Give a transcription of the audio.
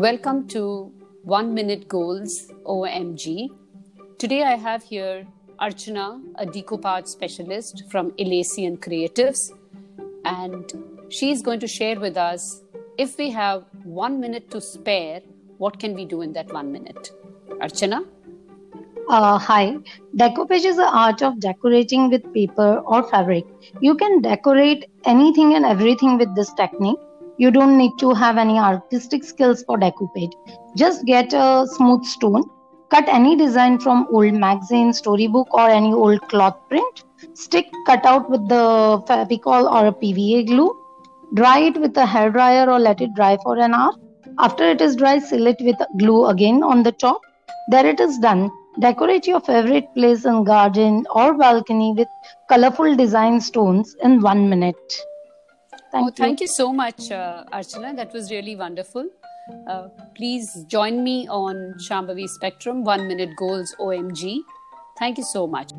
Welcome to One Minute Goals OMG. Today I have here Archana, a decoupage specialist from Elysian Creatives, and she's going to share with us if we have one minute to spare, what can we do in that one minute? Archana? Uh, hi. Decoupage is the art of decorating with paper or fabric. You can decorate anything and everything with this technique. You don't need to have any artistic skills for decoupage. Just get a smooth stone, cut any design from old magazine, storybook, or any old cloth print. Stick cut out with the Fevicol or a PVA glue. Dry it with a hair dryer or let it dry for an hour. After it is dry, seal it with glue again on the top. There it is done. Decorate your favorite place in garden or balcony with colorful design stones in one minute. Thank oh, you. thank you so much, uh, Archana. That was really wonderful. Uh, please join me on Shambhavi Spectrum One Minute Goals OMG. Thank you so much.